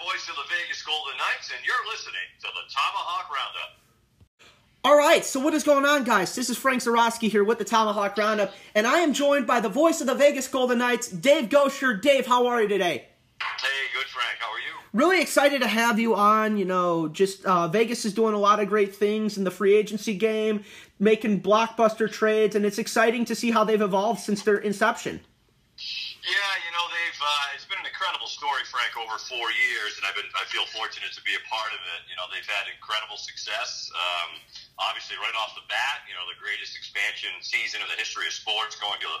voice of the Vegas Golden Knights, and you're listening to the Tomahawk Roundup. All right, so what is going on, guys? This is Frank Zarowski here with the Tomahawk Roundup, and I am joined by the voice of the Vegas Golden Knights, Dave Goucher. Dave, how are you today? Hey, good, Frank. How are you? Really excited to have you on. You know, just uh, Vegas is doing a lot of great things in the free agency game, making blockbuster trades, and it's exciting to see how they've evolved since their inception. Yeah, you know they've. Uh, it's been an incredible story, Frank, over four years, and I've been. I feel fortunate to be a part of it. You know, they've had incredible success. Um, obviously, right off the bat, you know, the greatest expansion season in the history of sports, going to the,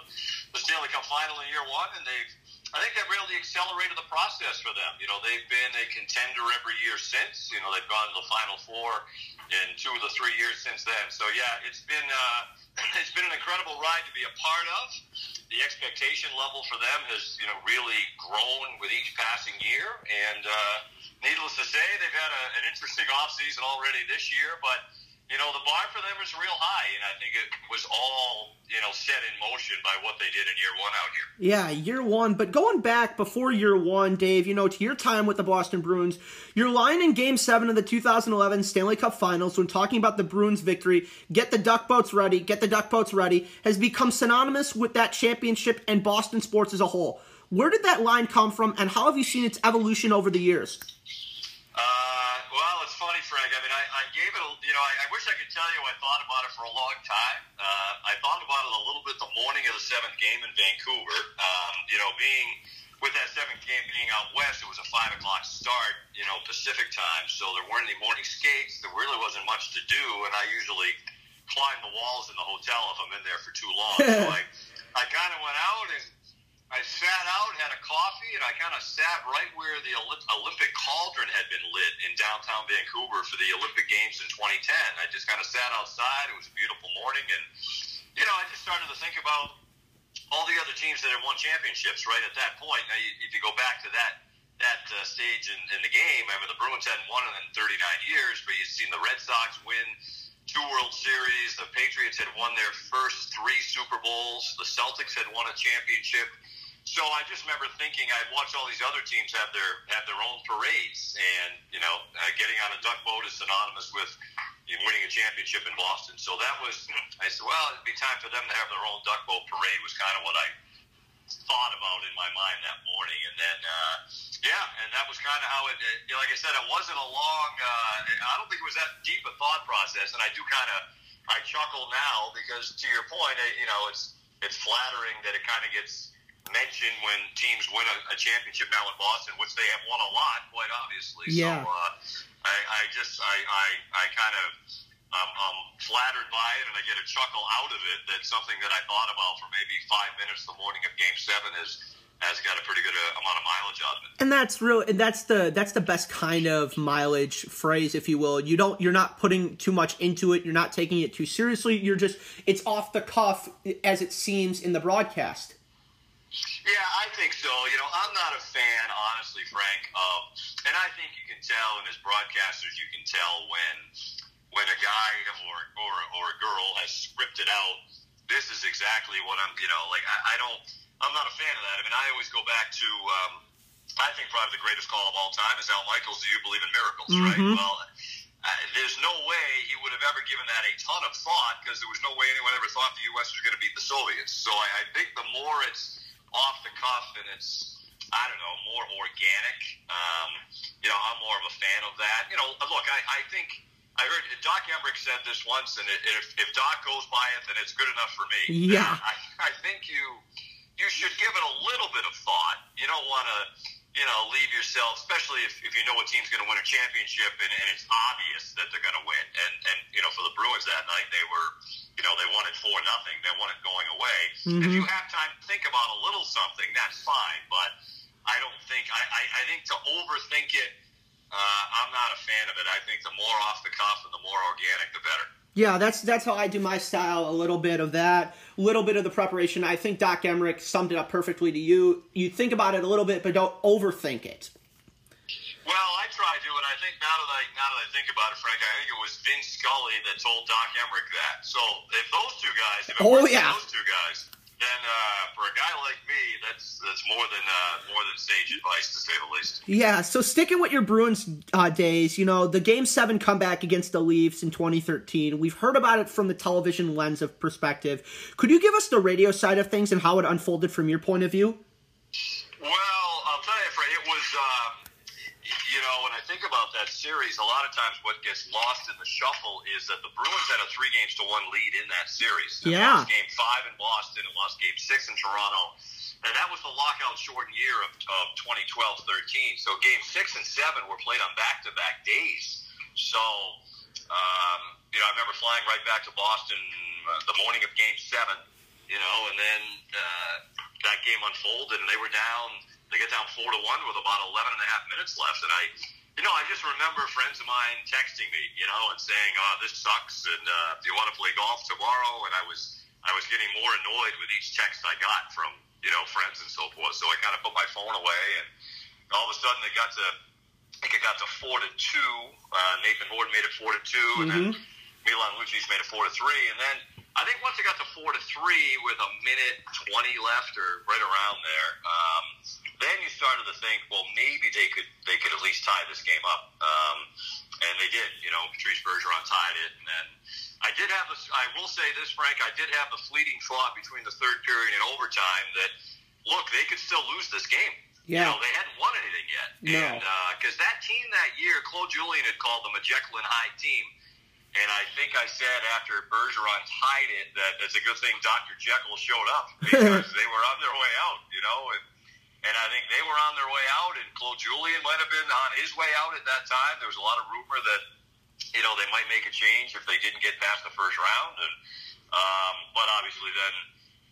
the Stanley Cup final in year one, and they've. I think that really accelerated the process for them. You know, they've been a contender every year since. You know, they've gone to the Final Four in two of the three years since then. So yeah, it's been. Uh, it's been an incredible ride to be a part of. The expectation level for them has, you know, really grown with each passing year. And uh, needless to say, they've had a, an interesting offseason already this year. But you know, the bar for them is real high, and I think it was all, you know, set in motion by what they did in year one out here. Yeah, year one. But going back before year one, Dave, you know, to your time with the Boston Bruins, your line in game seven of the 2011 Stanley Cup Finals, when talking about the Bruins' victory, get the duck boats ready, get the duck boats ready, has become synonymous with that championship and Boston sports as a whole. Where did that line come from, and how have you seen its evolution over the years? Well, it's funny, Frank. I mean, I, I gave it, a, you know, I, I wish I could tell you I thought about it for a long time. Uh, I thought about it a little bit the morning of the seventh game in Vancouver. Um, you know, being with that seventh game being out west, it was a five o'clock start, you know, Pacific time, so there weren't any morning skates. There really wasn't much to do, and I usually climb the walls in the hotel if I'm in there for too long. so I, I kind of went out and I sat out, had a coffee, and I kind of sat right where the Olympic cauldron had been lit in downtown Vancouver for the Olympic Games in 2010. I just kind of sat outside. It was a beautiful morning, and you know, I just started to think about all the other teams that had won championships. Right at that point, now you, if you go back to that that uh, stage in, in the game, I mean, the Bruins hadn't won in 39 years, but you'd seen the Red Sox win two World Series. The Patriots had won their first three Super Bowls. The Celtics had won a championship. So I just remember thinking I'd watch all these other teams have their have their own parades, and you know, uh, getting on a duck boat is synonymous with winning a championship in Boston. So that was I said, well, it'd be time for them to have their own duck boat parade. Was kind of what I thought about in my mind that morning, and then uh, yeah, and that was kind of how it. it like I said, it wasn't a long. Uh, I don't think it was that deep a thought process, and I do kind of I chuckle now because to your point, you know, it's it's flattering that it kind of gets mention when teams win a, a, championship now in Boston, which they have won a lot, quite obviously. Yeah. So uh, I, I just I I, I kind of um, I'm flattered by it, and I get a chuckle out of it. That something that I thought about for maybe five minutes the morning of Game Seven is has got a pretty good uh, amount of mileage out of it. And that's real. And that's the that's the best kind of mileage phrase, if you will. You don't you're not putting too much into it. You're not taking it too seriously. You're just it's off the cuff as it seems in the broadcast. Yeah, I think so. You know, I'm not a fan, honestly, Frank. Of, and I think you can tell, and as broadcasters, you can tell when when a guy or or or a girl has scripted out. This is exactly what I'm. You know, like I, I don't. I'm not a fan of that. I mean, I always go back to. Um, I think probably the greatest call of all time is Al Michaels. Do you believe in miracles? Mm-hmm. Right. Well. Uh, there's no way he would have ever given that a ton of thought because there was no way anyone ever thought the U.S. was going to beat the Soviets. So I, I think the more it's off the cuff and it's I don't know more organic. Um, you know, I'm more of a fan of that. You know, look, I, I think I heard Doc Emrick said this once, and it, if, if Doc goes by it, then it's good enough for me. Yeah, I, I think you you should give it a little bit of thought. You don't want to you know, leave yourself, especially if, if you know a team's going to win a championship and, and it's obvious that they're going to win. And, and, you know, for the Bruins that night, they were, you know, they won it 4 nothing. They won it going away. Mm-hmm. If you have time to think about a little something, that's fine. But I don't think, I, I, I think to overthink it, uh, I'm not a fan of it. I think the more off the cuff and the more organic, the better. Yeah, that's that's how I do my style. A little bit of that, a little bit of the preparation. I think Doc Emrick summed it up perfectly to you. You think about it a little bit, but don't overthink it. Well, I try to, and I think now that I now that I think about it, Frank, I think it was Vince Scully that told Doc Emrick that. So if those two guys, if it oh yeah, those two guys, then uh, for a guy like me, that's that's more than uh, more than sage advice to say the least. Yeah. So sticking with your Bruins uh, days, you know the Game Seven comeback against the Leafs in 2013. We've heard about it from the television lens of perspective. Could you give us the radio side of things and how it unfolded from your point of view? Well, I'll tell you, Fred, it was. Uh, you know, when I think about that series, a lot of times what gets lost in the shuffle is that the Bruins had a three games to one lead in that series. And yeah. Lost game five in Boston and lost game six in Toronto. And that was the lockout shortened year of, of 2012 13. So game six and seven were played on back to back days. So, um, you know, I remember flying right back to Boston uh, the morning of game seven, you know, and then uh, that game unfolded and they were down they get down four to one with about 11 and a half minutes left, and I, you know, I just remember friends of mine texting me, you know, and saying, "Oh, this sucks," and uh, "Do you want to play golf tomorrow?" And I was, I was getting more annoyed with each text I got from, you know, friends and so forth. So I kind of put my phone away, and all of a sudden it got to, I think it got to four to two. Uh, Nathan Horton made it four to 2 mm-hmm. and then mm-hmm. Milan Lucic made it four to three, and then I think once it got to four to three with a minute twenty left or right around there, um, then you started to think, well, maybe they could they could at least tie this game up, um, and they did. You know, Patrice Bergeron tied it, and then I did have this. I will say this, Frank. I did have the fleeting thought between the third period and overtime that look, they could still lose this game. Yeah. You know, they hadn't won anything yet. No. And because uh, that team that year, Claude Julien had called them a Jekyll and Hyde team. And I think I said after Bergeron tied it that it's a good thing Dr. Jekyll showed up because they were on their way out, you know. And, and I think they were on their way out, and Claude Julien might have been on his way out at that time. There was a lot of rumor that, you know, they might make a change if they didn't get past the first round. And um, But obviously then,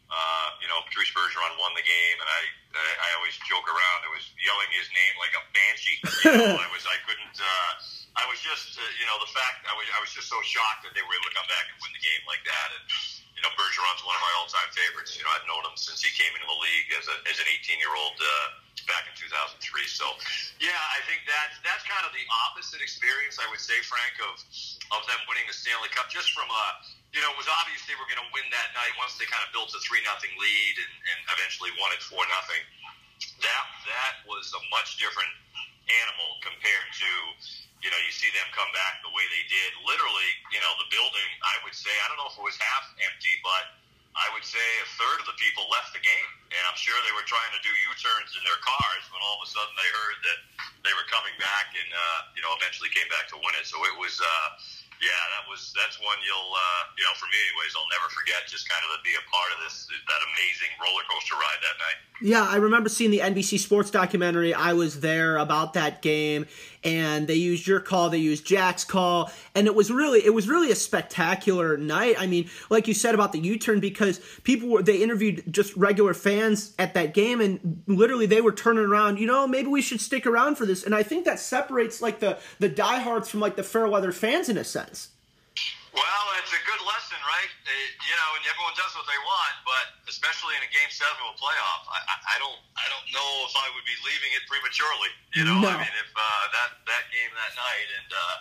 uh, you know, Patrice Bergeron won the game, and I, I always joke around. I was yelling his name like a banshee. You know, I was, I couldn't. Uh, I was just, uh, you know, the fact I was, I was just so shocked that they were able to come back and win the game like that. And you know, Bergeron's one of my all-time favorites. You know, I've known him since he came into the league as a as an 18-year-old uh, back in 2003. So, yeah, I think that that's kind of the opposite experience I would say, Frank, of of them winning the Stanley Cup. Just from a, you know, it was obvious they were going to win that night once they kind of built a three nothing lead and, and eventually won it four nothing. That that was a much different animal compared to you know, you see them come back the way they did. Literally, you know, the building, I would say, I don't know if it was half empty, but I would say a third of the people left the game. And I'm sure they were trying to do U-turns in their cars when all of a sudden they heard that they were coming back and, uh, you know, eventually came back to win it. So it was, uh, yeah, that was that's one you'll uh, you know for me anyways I'll never forget just kind of be a part of this that amazing roller coaster ride that night. Yeah, I remember seeing the NBC Sports documentary. I was there about that game, and they used your call, they used Jack's call, and it was really it was really a spectacular night. I mean, like you said about the U turn, because people were they interviewed just regular fans at that game, and literally they were turning around. You know, maybe we should stick around for this, and I think that separates like the the diehards from like the fair weather fans in a sense. It's a good lesson, right? Uh, you know, and everyone does what they want, but especially in a game seven of a playoff, I, I, don't, I don't know if I would be leaving it prematurely. You know, no. I mean, if uh, that that game that night, and uh,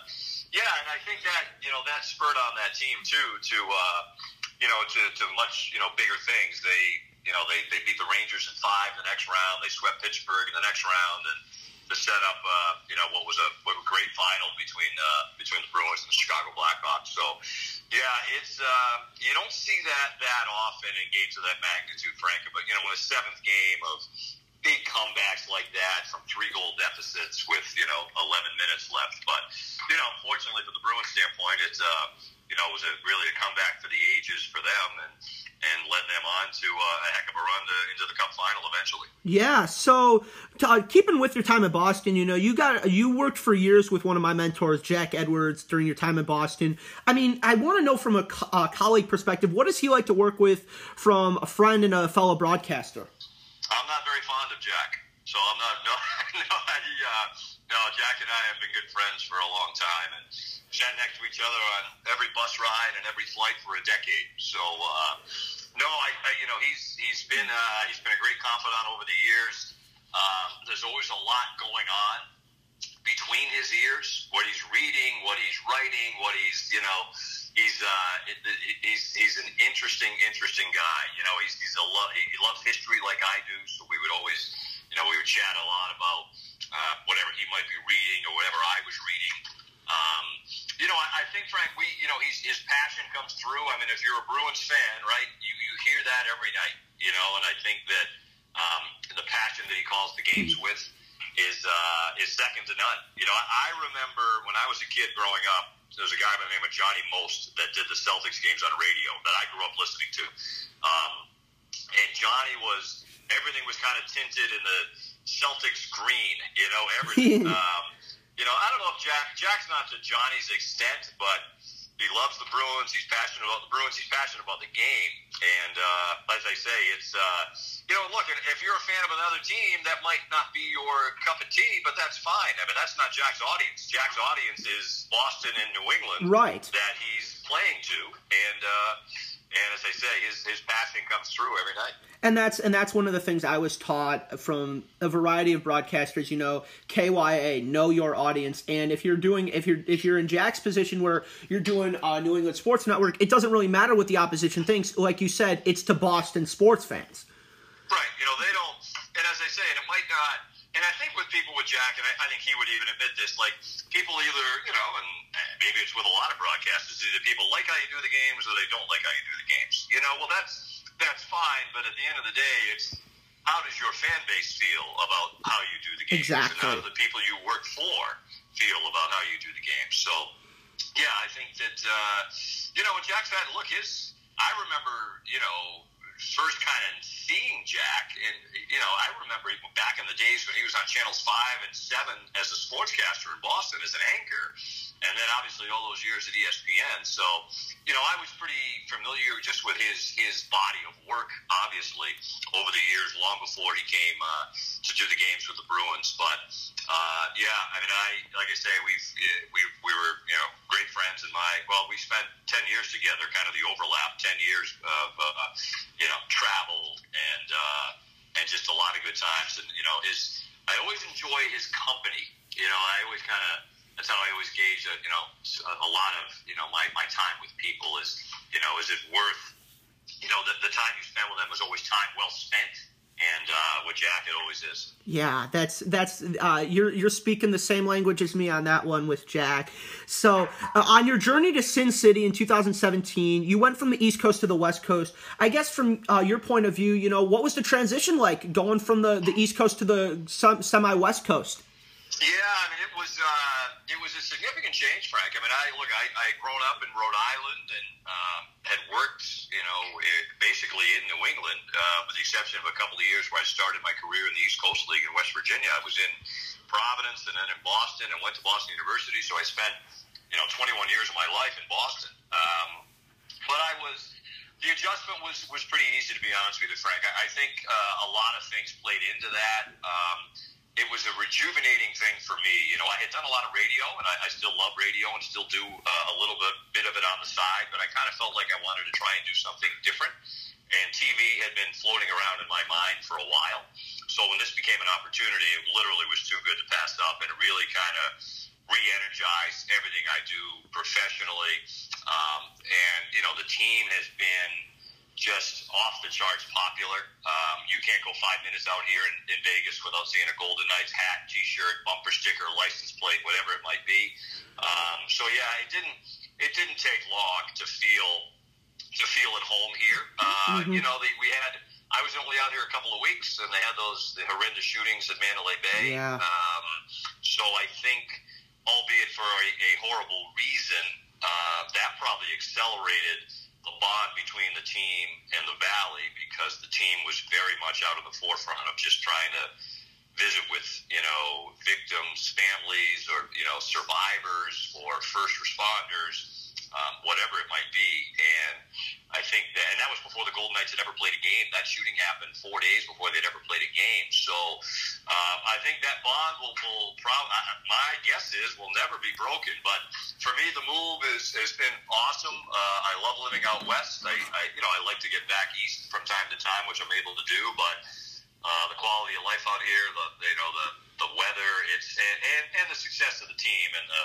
yeah, and I think that you know that spurred on that team too to uh, you know to to much you know bigger things. They you know they they beat the Rangers in five the next round. They swept Pittsburgh in the next round, and to set up, uh, you know, what was a, what a great final between uh, between the Bruins and the Chicago Blackhawks. So, yeah, it's uh, you don't see that that often in games of that magnitude, Frank. But you know, when a seventh game of big comebacks like that from three goal deficits with you know 11 minutes left. But you know, fortunately from the Bruins standpoint, it's uh, you know it was a, really a comeback for the ages for them and and led them on to uh, a heck of a run to, into the Cup final eventually. Yeah. So, uh, keeping with your time in Boston, you know, you got you worked for years with one of my mentors, Jack Edwards, during your time in Boston. I mean, I want to know from a, a colleague perspective, what does he like to work with from a friend and a fellow broadcaster? I'm not very fond of Jack, so I'm not. No, no, I, uh, no. Jack and I have been good friends for a long time, and sat next to each other on every bus ride and every flight for a decade. So, uh, no, I, I, you know, he's he's been uh, he's been a great confidant over the years. Um, there's always a lot going on between his ears, what he's reading, what he's writing, what he's you know he's uh, he's he's an interesting interesting guy. You know, he's he's a lo- he loves history like I do, so we would always you know we would chat a lot about uh, whatever he might be reading or whatever I was reading. Um, you know, I, I think Frank, we you know he's, his passion comes through. I mean, if you're a Bruins fan, right, you you hear that every night. You know, and I think that um, the passion that he calls the games with is uh, is second to none. You know, I, I remember when I was a kid growing up there's a guy by the name of Johnny Most that did the Celtics games on radio that I grew up listening to. Um, and Johnny was everything was kind of tinted in the Celtics green, you know, everything. um, you know, I don't know if Jack Jack's not to Johnny's extent, but he loves the Bruins. He's passionate about the Bruins. He's passionate about the game. And uh, as I say, it's uh, you know, look, if you're a fan of another team, that might not be your cup of tea, but that's fine. I mean, that's not Jack's audience. Jack's audience is Boston and New England, right? That he's playing to, and. Uh, and as I say, his his passion comes through every night. And that's and that's one of the things I was taught from a variety of broadcasters. You know, KYA, know your audience, and if you're doing if you're if you're in Jack's position where you're doing uh, New England Sports Network, it doesn't really matter what the opposition thinks. Like you said, it's to Boston sports fans. Right. You know, they don't. And as I say, and it might not and I think with people with Jack, and I, I think he would even admit this, like people either, you know, and maybe it's with a lot of broadcasters, either people like how you do the games or they don't like how you do the games. You know, well that's that's fine, but at the end of the day, it's how does your fan base feel about how you do the games, exactly. and how do the people you work for feel about how you do the games. So, yeah, I think that uh, you know, when Jack said, look, his, I remember, you know first kind of seeing Jack, and you know, I remember back in the days when he was on channels five and seven as a sportscaster in Boston as an anchor, and then obviously all those years at ESPN. So, you know, I was pretty familiar just with his his body of work, obviously over the years, long before he came uh, to do the games with the Bruins. But uh, yeah, I mean, I like I say, we've we we were you know great friends, and my well, we spent ten years together, kind of the overlap, ten years of uh, you know travel and uh, and just a lot of good times, and you know his. I always enjoy his company. You know, I always kind of that's how I always gauge, a, you know, a, lot of, you know, my, my time with people is, you know, is it worth, you know, the, the time you spend with them is always time well spent. And uh, with Jack, it always is. Yeah, that's that's uh, you're you're speaking the same language as me on that one with Jack. So uh, on your journey to Sin City in 2017, you went from the East Coast to the West Coast. I guess from uh, your point of view, you know, what was the transition like going from the, the East Coast to the semi West Coast? Yeah, I mean, it was uh, it was a significant change, Frank. I mean, I look, I I grown up in Rhode Island and um, had worked, you know, basically in New England, uh, with the exception of a couple of years where I started my career in the East Coast League in West Virginia. I was in Providence and then in Boston and went to Boston University. So I spent, you know, 21 years of my life in Boston. Um, but I was the adjustment was was pretty easy to be honest with you, Frank. I, I think uh, a lot of things played into that. Um, it was a rejuvenating thing for me. You know, I had done a lot of radio, and I, I still love radio and still do uh, a little bit bit of it on the side. But I kind of felt like I wanted to try and do something different. And TV had been floating around in my mind for a while. So when this became an opportunity, it literally was too good to pass up, and it really kind of re-energized everything I do professionally. Um, and you know, the team has been just off the charts popular. Um, you can't go five minutes out here in, in Vegas without seeing a Golden Knights hat, T-shirt, bumper sticker, license plate, whatever it might be. Um, so yeah, it didn't it didn't take long to feel to feel at home here. Uh, mm-hmm. You know, the, we had I was only out here a couple of weeks, and they had those the horrendous shootings at Mandalay Bay. Yeah. Um, so I think, albeit for a, a horrible reason, uh, that probably accelerated the bond between the team and the Valley because the team was very much out of the forefront of just trying to visit with you know victims, families, or you know survivors or first responders, um, whatever it might be. And I think that, and that was before the Golden Knights had ever played a game. That shooting happened four days before they'd ever played a game. So um, I think that bond will, will probably, my guess is, will never be broken. But for me, the move is, has been awesome. Uh, I love living out west. I, I, you know, I like to get back east from time to time, which I'm able to do. But uh, the quality of life out here, the you know the the weather, it's and, and and, the success of the team and the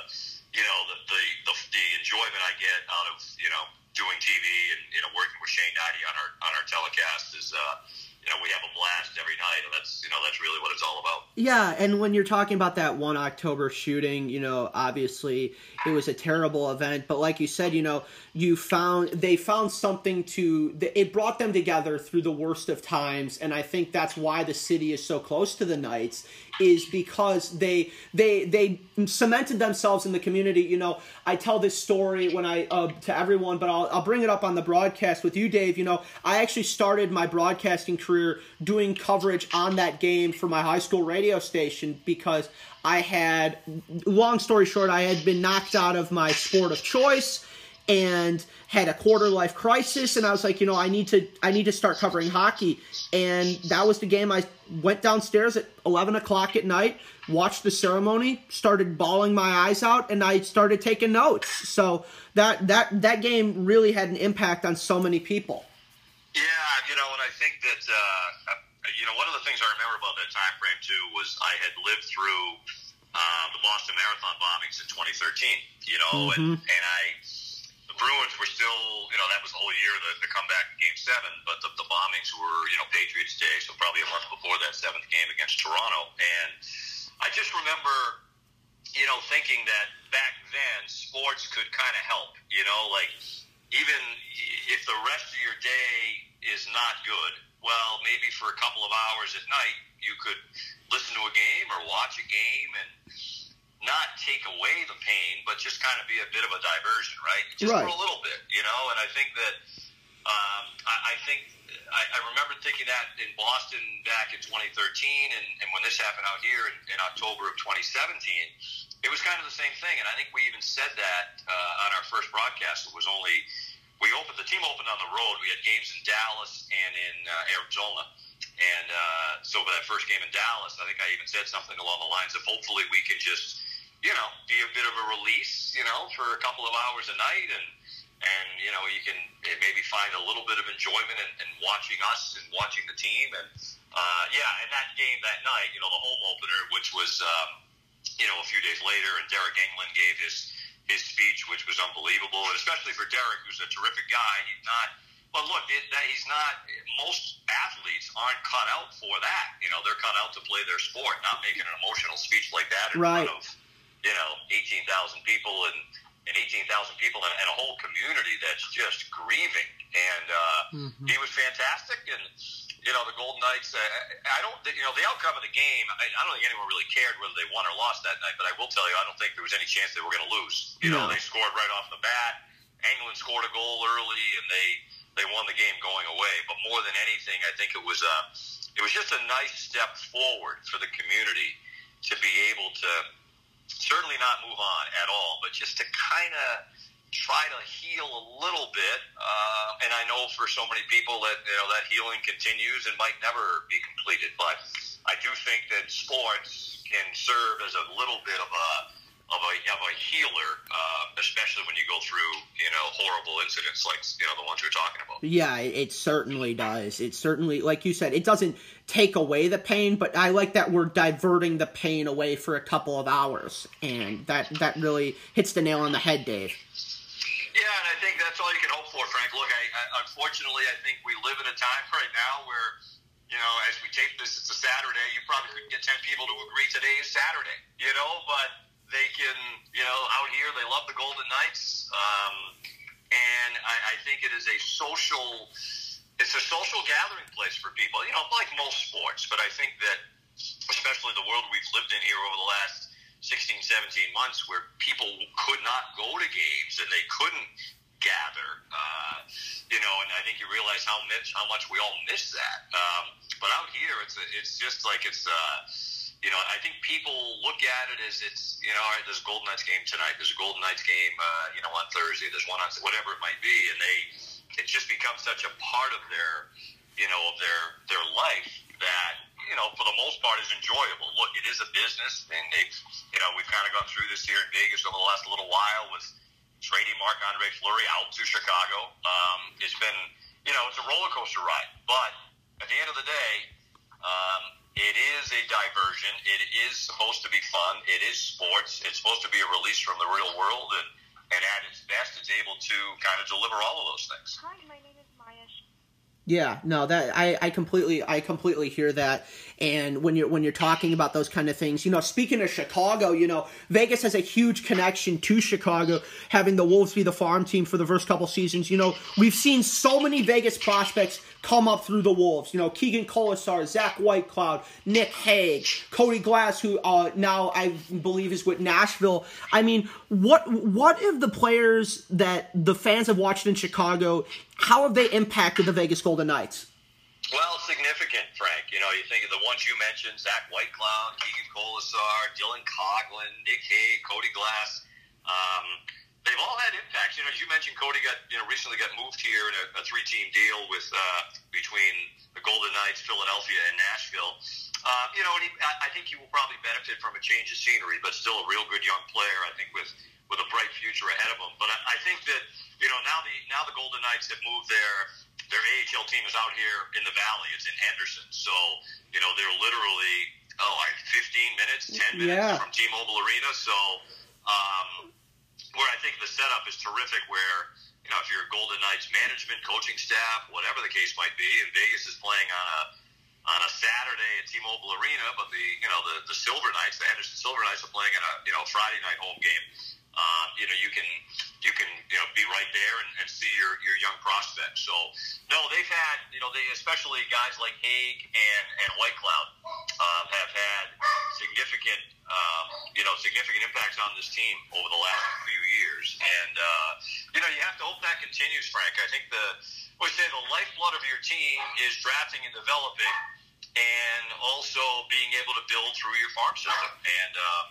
you know the, the the the enjoyment I get out of you know doing TV and you know working with Shane Hnidy on our on our telecast is uh, you know we have a blast every night and that's you know that's really what it's all about. Yeah, and when you're talking about that one October shooting, you know obviously it was a terrible event, but like you said, you know you found they found something to it brought them together through the worst of times, and I think that's why the city is so close to the Knights is because they they they cemented themselves in the community. You know, I tell this story when I uh, to everyone, but I'll I'll bring it up on the broadcast with you, Dave. You know, I actually started my broadcasting career doing coverage on that game for my high school radio station because I had, long story short, I had been knocked out of my sport of choice and had a quarter life crisis and I was like, you know, I need to I need to start covering hockey. And that was the game I went downstairs at eleven o'clock at night, watched the ceremony, started bawling my eyes out, and I started taking notes. So that that that game really had an impact on so many people. Yeah, you know, and I think that uh, you know one of the things I remember about that time frame too was I had lived through uh, the Boston Marathon bombings in 2013. You know, mm-hmm. and and I Bruins were still, you know, that was the whole year, the, the comeback in Game Seven. But the, the bombings were, you know, Patriots Day, so probably a month before that seventh game against Toronto. And I just remember, you know, thinking that back then sports could kind of help. You know, like even if the rest of your day is not good, well, maybe for a couple of hours at night you could listen to a game or watch a game and take away the pain, but just kind of be a bit of a diversion, right? Just right. for a little bit, you know. And I think that um, I, I think I, I remember thinking that in Boston back in 2013, and, and when this happened out here in, in October of 2017, it was kind of the same thing. And I think we even said that uh, on our first broadcast. It was only we opened the team opened on the road. We had games in Dallas and in uh, Arizona. And uh, so for that first game in Dallas, I think I even said something along the lines of hopefully we can just you know, be a bit of a release, you know, for a couple of hours a night, and and you know, you can maybe find a little bit of enjoyment in, in watching us and watching the team, and uh, yeah, and that game that night, you know, the home opener, which was um, you know a few days later, and Deryk Engelland gave his his speech, which was unbelievable, and especially for Deryk, who's a terrific guy. He's not. Well, look, it, that he's not. Most athletes aren't cut out for that. You know, they're cut out to play their sport, not making an emotional speech like that in right. front of you know, 18,000 people and, and 18,000 people and, and a whole community that's just grieving. And uh, mm-hmm. he was fantastic. And, you know, the Golden Knights, uh, I don't, you know, the outcome of the game, I, I don't think anyone really cared whether they won or lost that night, but I will tell you, I don't think there was any chance they were going to lose. You no. know, they scored right off the bat. Engelland scored a goal early and they, they won the game going away. But more than anything, I think it was a, it was just a nice step forward for the community to be able to, certainly not move on at all, but just to kind of try to heal a little bit. Uh, and I know for so many people that you know that healing continues and might never be completed. But I do think that sports can serve as a little bit of a of a, of a healer, uh, especially when you go through, you know, horrible incidents like, you know, the ones you're talking about. Yeah, it certainly does. It certainly, like you said, it doesn't take away the pain, but I like that we're diverting the pain away for a couple of hours, and that that really hits the nail on the head, Dave. Yeah, and I think that's all you can hope for, Frank. Look, I, I, unfortunately, I think we live in a time right now where, you know, as we tape this, it's a Saturday. You probably couldn't get ten people to agree today is Saturday, you know, but they can, you know, out here they love the Golden Knights, um, and I, I think it is a social, it's a social gathering place for people. You know, like most sports, but I think that especially the world we've lived in here over the last 16, 17 months, where people could not go to games and they couldn't gather, uh, you know, and I think you realize how much how much we all miss that. Um, but out here, it's a, it's just like it's. Uh, you know, I think people look at it as it's, you know, all right, there's a Golden Knights game tonight. There's a Golden Knights game, uh, you know, on Thursday. There's one on whatever it might be, and they, it just becomes such a part of their, you know, of their their life that, you know, for the most part, is enjoyable. Look, it is a business, and they, you know, we've kind of gone through this here in Vegas over the last little while with trading Marc Andre Fleury out to Chicago. Um, it's been, you know, it's a roller coaster ride, but at the end of the day. Um, It is a diversion. It is supposed to be fun. It is sports. It's supposed to be a release from the real world, and and at its best, it's able to kind of deliver all of those things. Hi, my name is Maya. Yeah, no, that I, I completely I completely hear that. And when you're when you're talking about those kind of things, you know, speaking of Chicago, you know, Vegas has a huge connection to Chicago, having the Wolves be the farm team for the first couple seasons. You know, we've seen so many Vegas prospects come up through the Wolves. You know, Keegan Kolesar, Zach Whitecloud, Nick Hague, Cody Glass, who uh, now I believe is with Nashville. I mean, what what if the players that the fans have watched in Chicago, how have they impacted the Vegas Golden Knights? Well, significant, Frank. You know, you think of the ones you mentioned: Zach Whitecloud, Keegan Kolesar, Dylan Coghlan, Nick Hague, Cody Glass. Um, they've all had impacts. You know, as you mentioned, Cody got you know recently got moved here in a, a three-team deal with uh, between the Golden Knights, Philadelphia, and Nashville. Uh, you know, and he, I, I think he will probably benefit from a change of scenery, but still a real good young player. I think with with a bright future ahead of him. But I, I think that you know now the now the Golden Knights have moved their their AHL team is out here in the Valley. It's in Henderson, so you know they're literally oh like 15 minutes, 10 minutes Yeah. from T-Mobile Arena. So. Um, where I think the setup is terrific. Where you know if you're Golden Knights management, coaching staff, whatever the case might be, and Vegas is playing on a on a Saturday at T-Mobile Arena, but the you know the the Silver Knights, the Henderson Silver Knights, are playing in a you know Friday night home game. Um, you know you can you can you know be right there and, and see your your young prospects. So no, they've had you know they especially guys like Hague and and Whitecloud um, have had significant um, you know significant impacts on this team over the last few years, and uh, you know you have to hope that continues, Frank. I think the we say the lifeblood of your team is drafting and developing, and also being able to build through your farm system. And uh,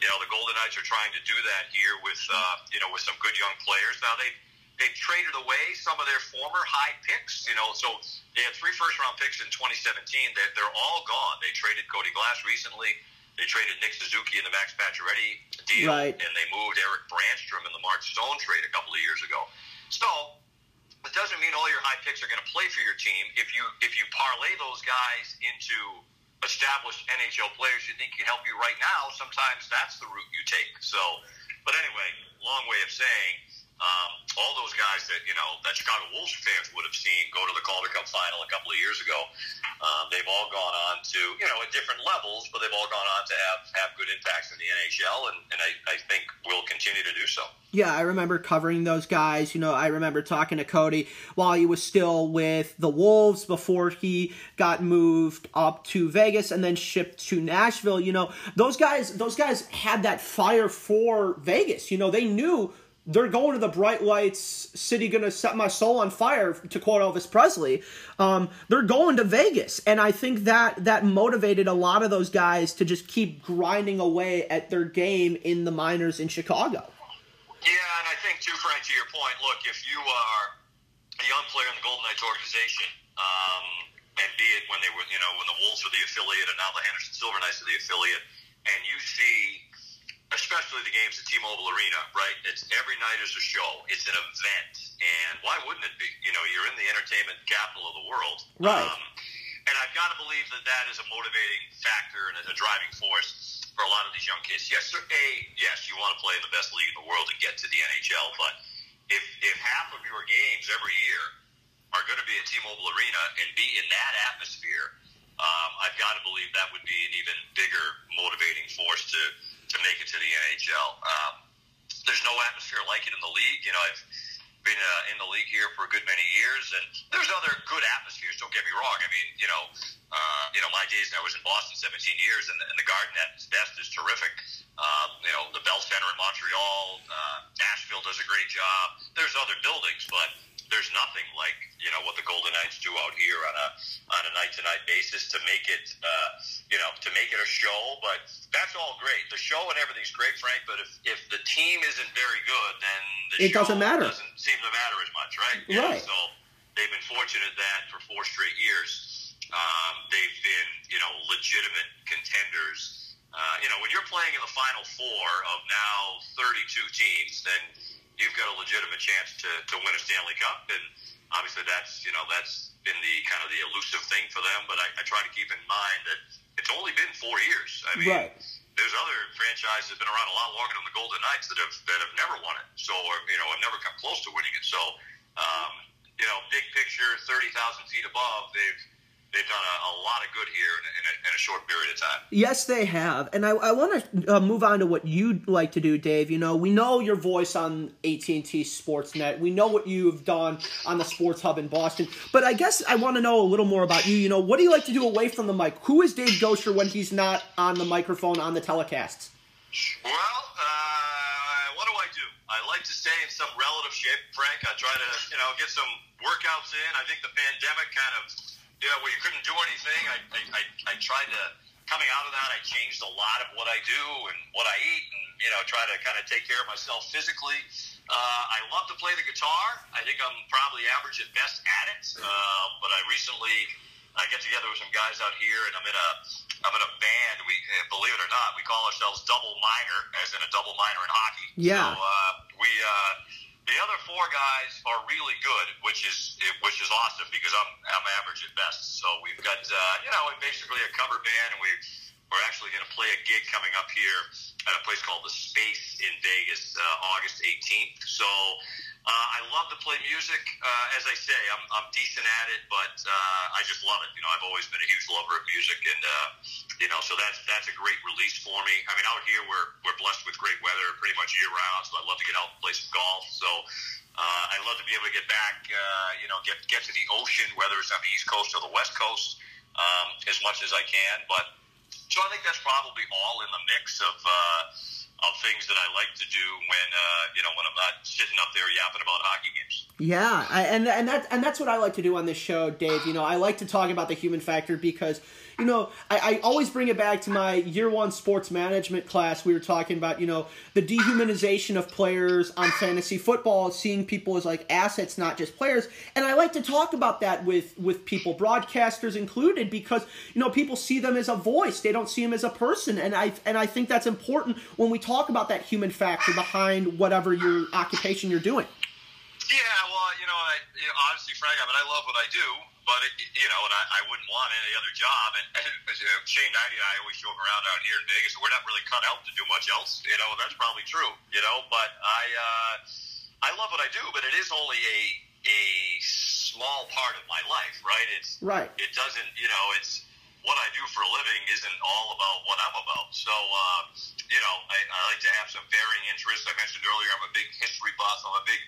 you know the Golden Knights are trying to do that here with uh, you know with some good young players. Now they they've traded away some of their former high picks. You know, so they had three first round picks in 2017. They're, they're all gone. They traded Cody Glass recently. They traded Nick Suzuki in the Max Pacioretty deal, Right. and they moved Erik Brannstrom in the Mark Stone trade a couple of years ago. So it doesn't mean all your high picks are going to play for your team. If you if you parlay those guys into established NHL players you think can help you right now, sometimes that's the route you take. So, but anyway, long way of saying um, all those guys that you know that Chicago Wolves fans would have seen go to the Calder Cup final a couple of years ago, um, they've all gone on to you know at different levels, but they've all gone on to have have good impacts in the NHL, and, and I, I think will continue to do so. Yeah, I remember covering those guys. You know, I remember talking to Cody while he was still with the Wolves before he got moved up to Vegas and then shipped to Nashville. You know, those guys those guys had that fire for Vegas. You know, they knew they're going to the bright lights city gonna set my soul on fire to quote elvis presley. Um, they're going to vegas. And i think that that motivated a lot of those guys to just keep grinding away at their game in the minors in chicago. Yeah, and I think too, Frank, to your point, look, if you are a young player in the Golden Knights organization, um, and be it when they were, you know, when the Wolves were the affiliate, and now the Henderson Silver Knights are the affiliate, and you see, especially the games at T-Mobile Arena, right? It's every night is a show. It's an event, and why wouldn't it be? You know, you're in the entertainment capital of the world, Right. Um, and I've got to believe that that is a motivating factor and a driving force for a lot of these young kids. Yes, sir, a yes, you want to play in the best league in the world and get to the NHL, but if if half of your games every year are going to be at T-Mobile Arena and be in that atmosphere, um, I've got to believe that would be an even bigger motivating force to to make it to the NHL. Um, there's no atmosphere like it in the league. You know, I've been uh, in the league here for a good many years, and there's other good atmospheres. Don't get me wrong. I mean, you know, uh, you know, my days I was in Boston 17 years, and the, and the Garden at its best is terrific. Um, you know, the Bell Center in Montreal, uh, Nashville does a great job. There's other buildings, but there's nothing like you know what the Golden Knights do out here on a on a night to night basis to make it uh, you know to make it a show. But that's all great. The show and everything's great, Frank. But if if the team isn't very good, then the It show doesn't matter. Doesn't seem to matter as much, right? You know, Right. So they've been fortunate that for four straight years, um, they've been you know legitimate contenders. Uh, you know, when you're playing in the final four of now 32 teams, then you've got a legitimate chance to, to win a Stanley Cup, and obviously that's you know that's been the kind of the elusive thing for them. But I, I try to keep in mind that it's only been four years. I mean, Right. there's other franchises that have been around a lot longer than the Golden Knights that have that have never won it. So, or you know, have never come close to winning it. So, um, you know, big picture, thirty thousand feet above, they've they've done a, a lot of good here in a, in, a, in a short period of time. Yes, they have, and I, I want to uh, move on to what you like to do, Dave. You know, we know your voice on AT and T Sportsnet. We know what you've done on the Sports Hub in Boston. But I guess I want to know a little more about you. You know, what do you like to do away from the mic? Who is Dave Goucher when he's not on the microphone on the telecasts? Well, uh, what do I do? I like to stay in some relative shape, Frank. I try to, you know, get some workouts in. I think the pandemic kind of, know, where you couldn't do anything. I, I, I, I tried to, coming out of that, I changed a lot of what I do and what I eat, and you know, try to kind of take care of myself physically. Uh, I love to play the guitar. I think I'm probably average at best at it. Uh, but I recently, I get together with some guys out here, and I'm in a, I'm in a band. We, uh, believe it or not, we call ourselves double minor, as in a double minor in hockey. Yeah. So uh, we, uh, the other four guys are really good, which is which is awesome because I'm I'm average at best. So we've got uh, you know basically a cover band, and we we're actually going to play a gig coming up here at a place called the Space in Vegas, uh, August 18th. So uh, I love to play music. Uh, as I say, I'm, I'm decent at it, but uh, I just love it. You know, I've always been a huge lover of music, and uh, you know, so that's that's a great release for me. I mean, out here we're we're blessed with great weather pretty much year round, so I love to get out and play some golf. So. Uh, I love to be able to get back, uh, you know, get get to the ocean, whether it's on the East Coast or the West Coast, um, as much as I can. But so I think that's probably all in the mix of uh, of things that I like to do when uh, you know when I'm not sitting up there yapping about hockey games. Yeah, I, and and that and that's what I like to do on this show, Dave. You know, I like to talk about the human factor because you know I, I always bring it back to my year one sports management class. We were talking about you know the dehumanization of players on fantasy football, seeing people as like assets, not just players. And I like to talk about that with with people, broadcasters included, because you know people see them as a voice; they don't see them as a person. And I and I think that's important when we talk about that human factor behind whatever your occupation you're doing. Yeah, well, you know, I, you know, honestly, Frank, I mean, I love what I do, but it, you know, and I, I wouldn't want any other job. And, and you know, Shane Hnidy and I always joke around out here in Vegas. And we're not really cut out to do much else. You know, that's probably true. You know, but I, uh, I love what I do, but it is only a a small part of my life, right? It's Right. It doesn't, you know, it's what I do for a living isn't all about what I'm about. So, uh, you know, I, I like to have some varying interests. I mentioned earlier, I'm a big history buff. I'm a big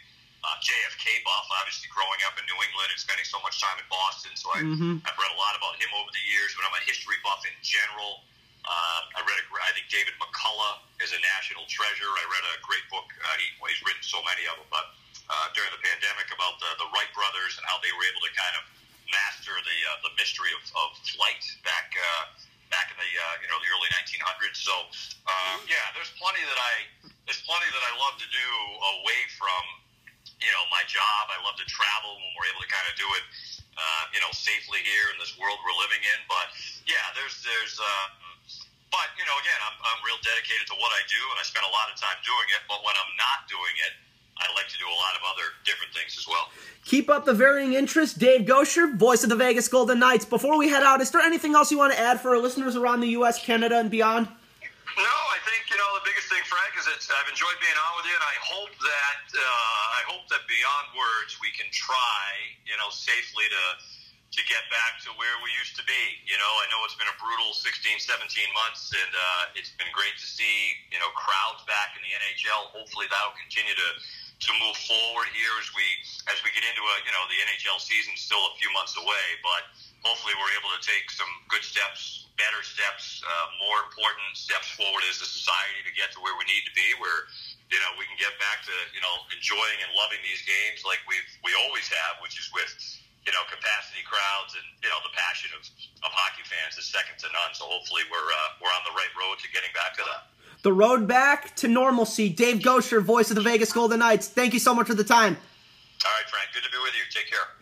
uh, JFK buff, obviously growing up in New England and spending so much time in Boston. So I, Mhm. I've read a lot about him over the years, but I'm a history buff in general. Uh, I read, a, I think David McCullough is a national treasure. I read a great book. Uh, he, well, he's written so many of them, but uh, during the pandemic about the, the Wright brothers and how they were able to kind of master the uh, the mystery of, of flight back uh, back in the uh, you know the early 1900s. So um, yeah, there's plenty that I there's plenty that I love to do away from you know my job. I love to travel when we're able to kind of do it uh, you know safely here in this world we're living in. But yeah, there's there's. Uh, but you know, again, I'm, I'm real dedicated to what I do, and I spend a lot of time doing it. But when I'm not doing it, I like to do a lot of other different things as well. Keep up the varying interest. Dave Goucher, voice of the Vegas Golden Knights. Before we head out, is there anything else you want to add for our listeners around the U.S., Canada, and beyond? No, I think you know the biggest thing, Frank, is that I've enjoyed being on with you, and I hope that uh, I hope that beyond words we can try, you know, safely to to get back to where we used to be. You know, I know it's been a brutal 16, 17 months, and uh, it's been great to see you know crowds back in the NHL. Hopefully, that'll continue to to move forward here as we as we get into a you know the NHL season still a few months away, but hopefully we're able to take some good steps, better steps, uh, more important steps forward as a society to get to where we need to be, where you know we can get back to you know enjoying and loving these games like we've we always have, which is with you know capacity crowds and you know the passion of, of hockey fans is second to none. So hopefully we're uh, we're on the right road to getting back to that. The road back to normalcy. Dave Goucher, voice of the Vegas Golden Knights. Thank you so much for the time. All right, Frank. Good to be with you. Take care.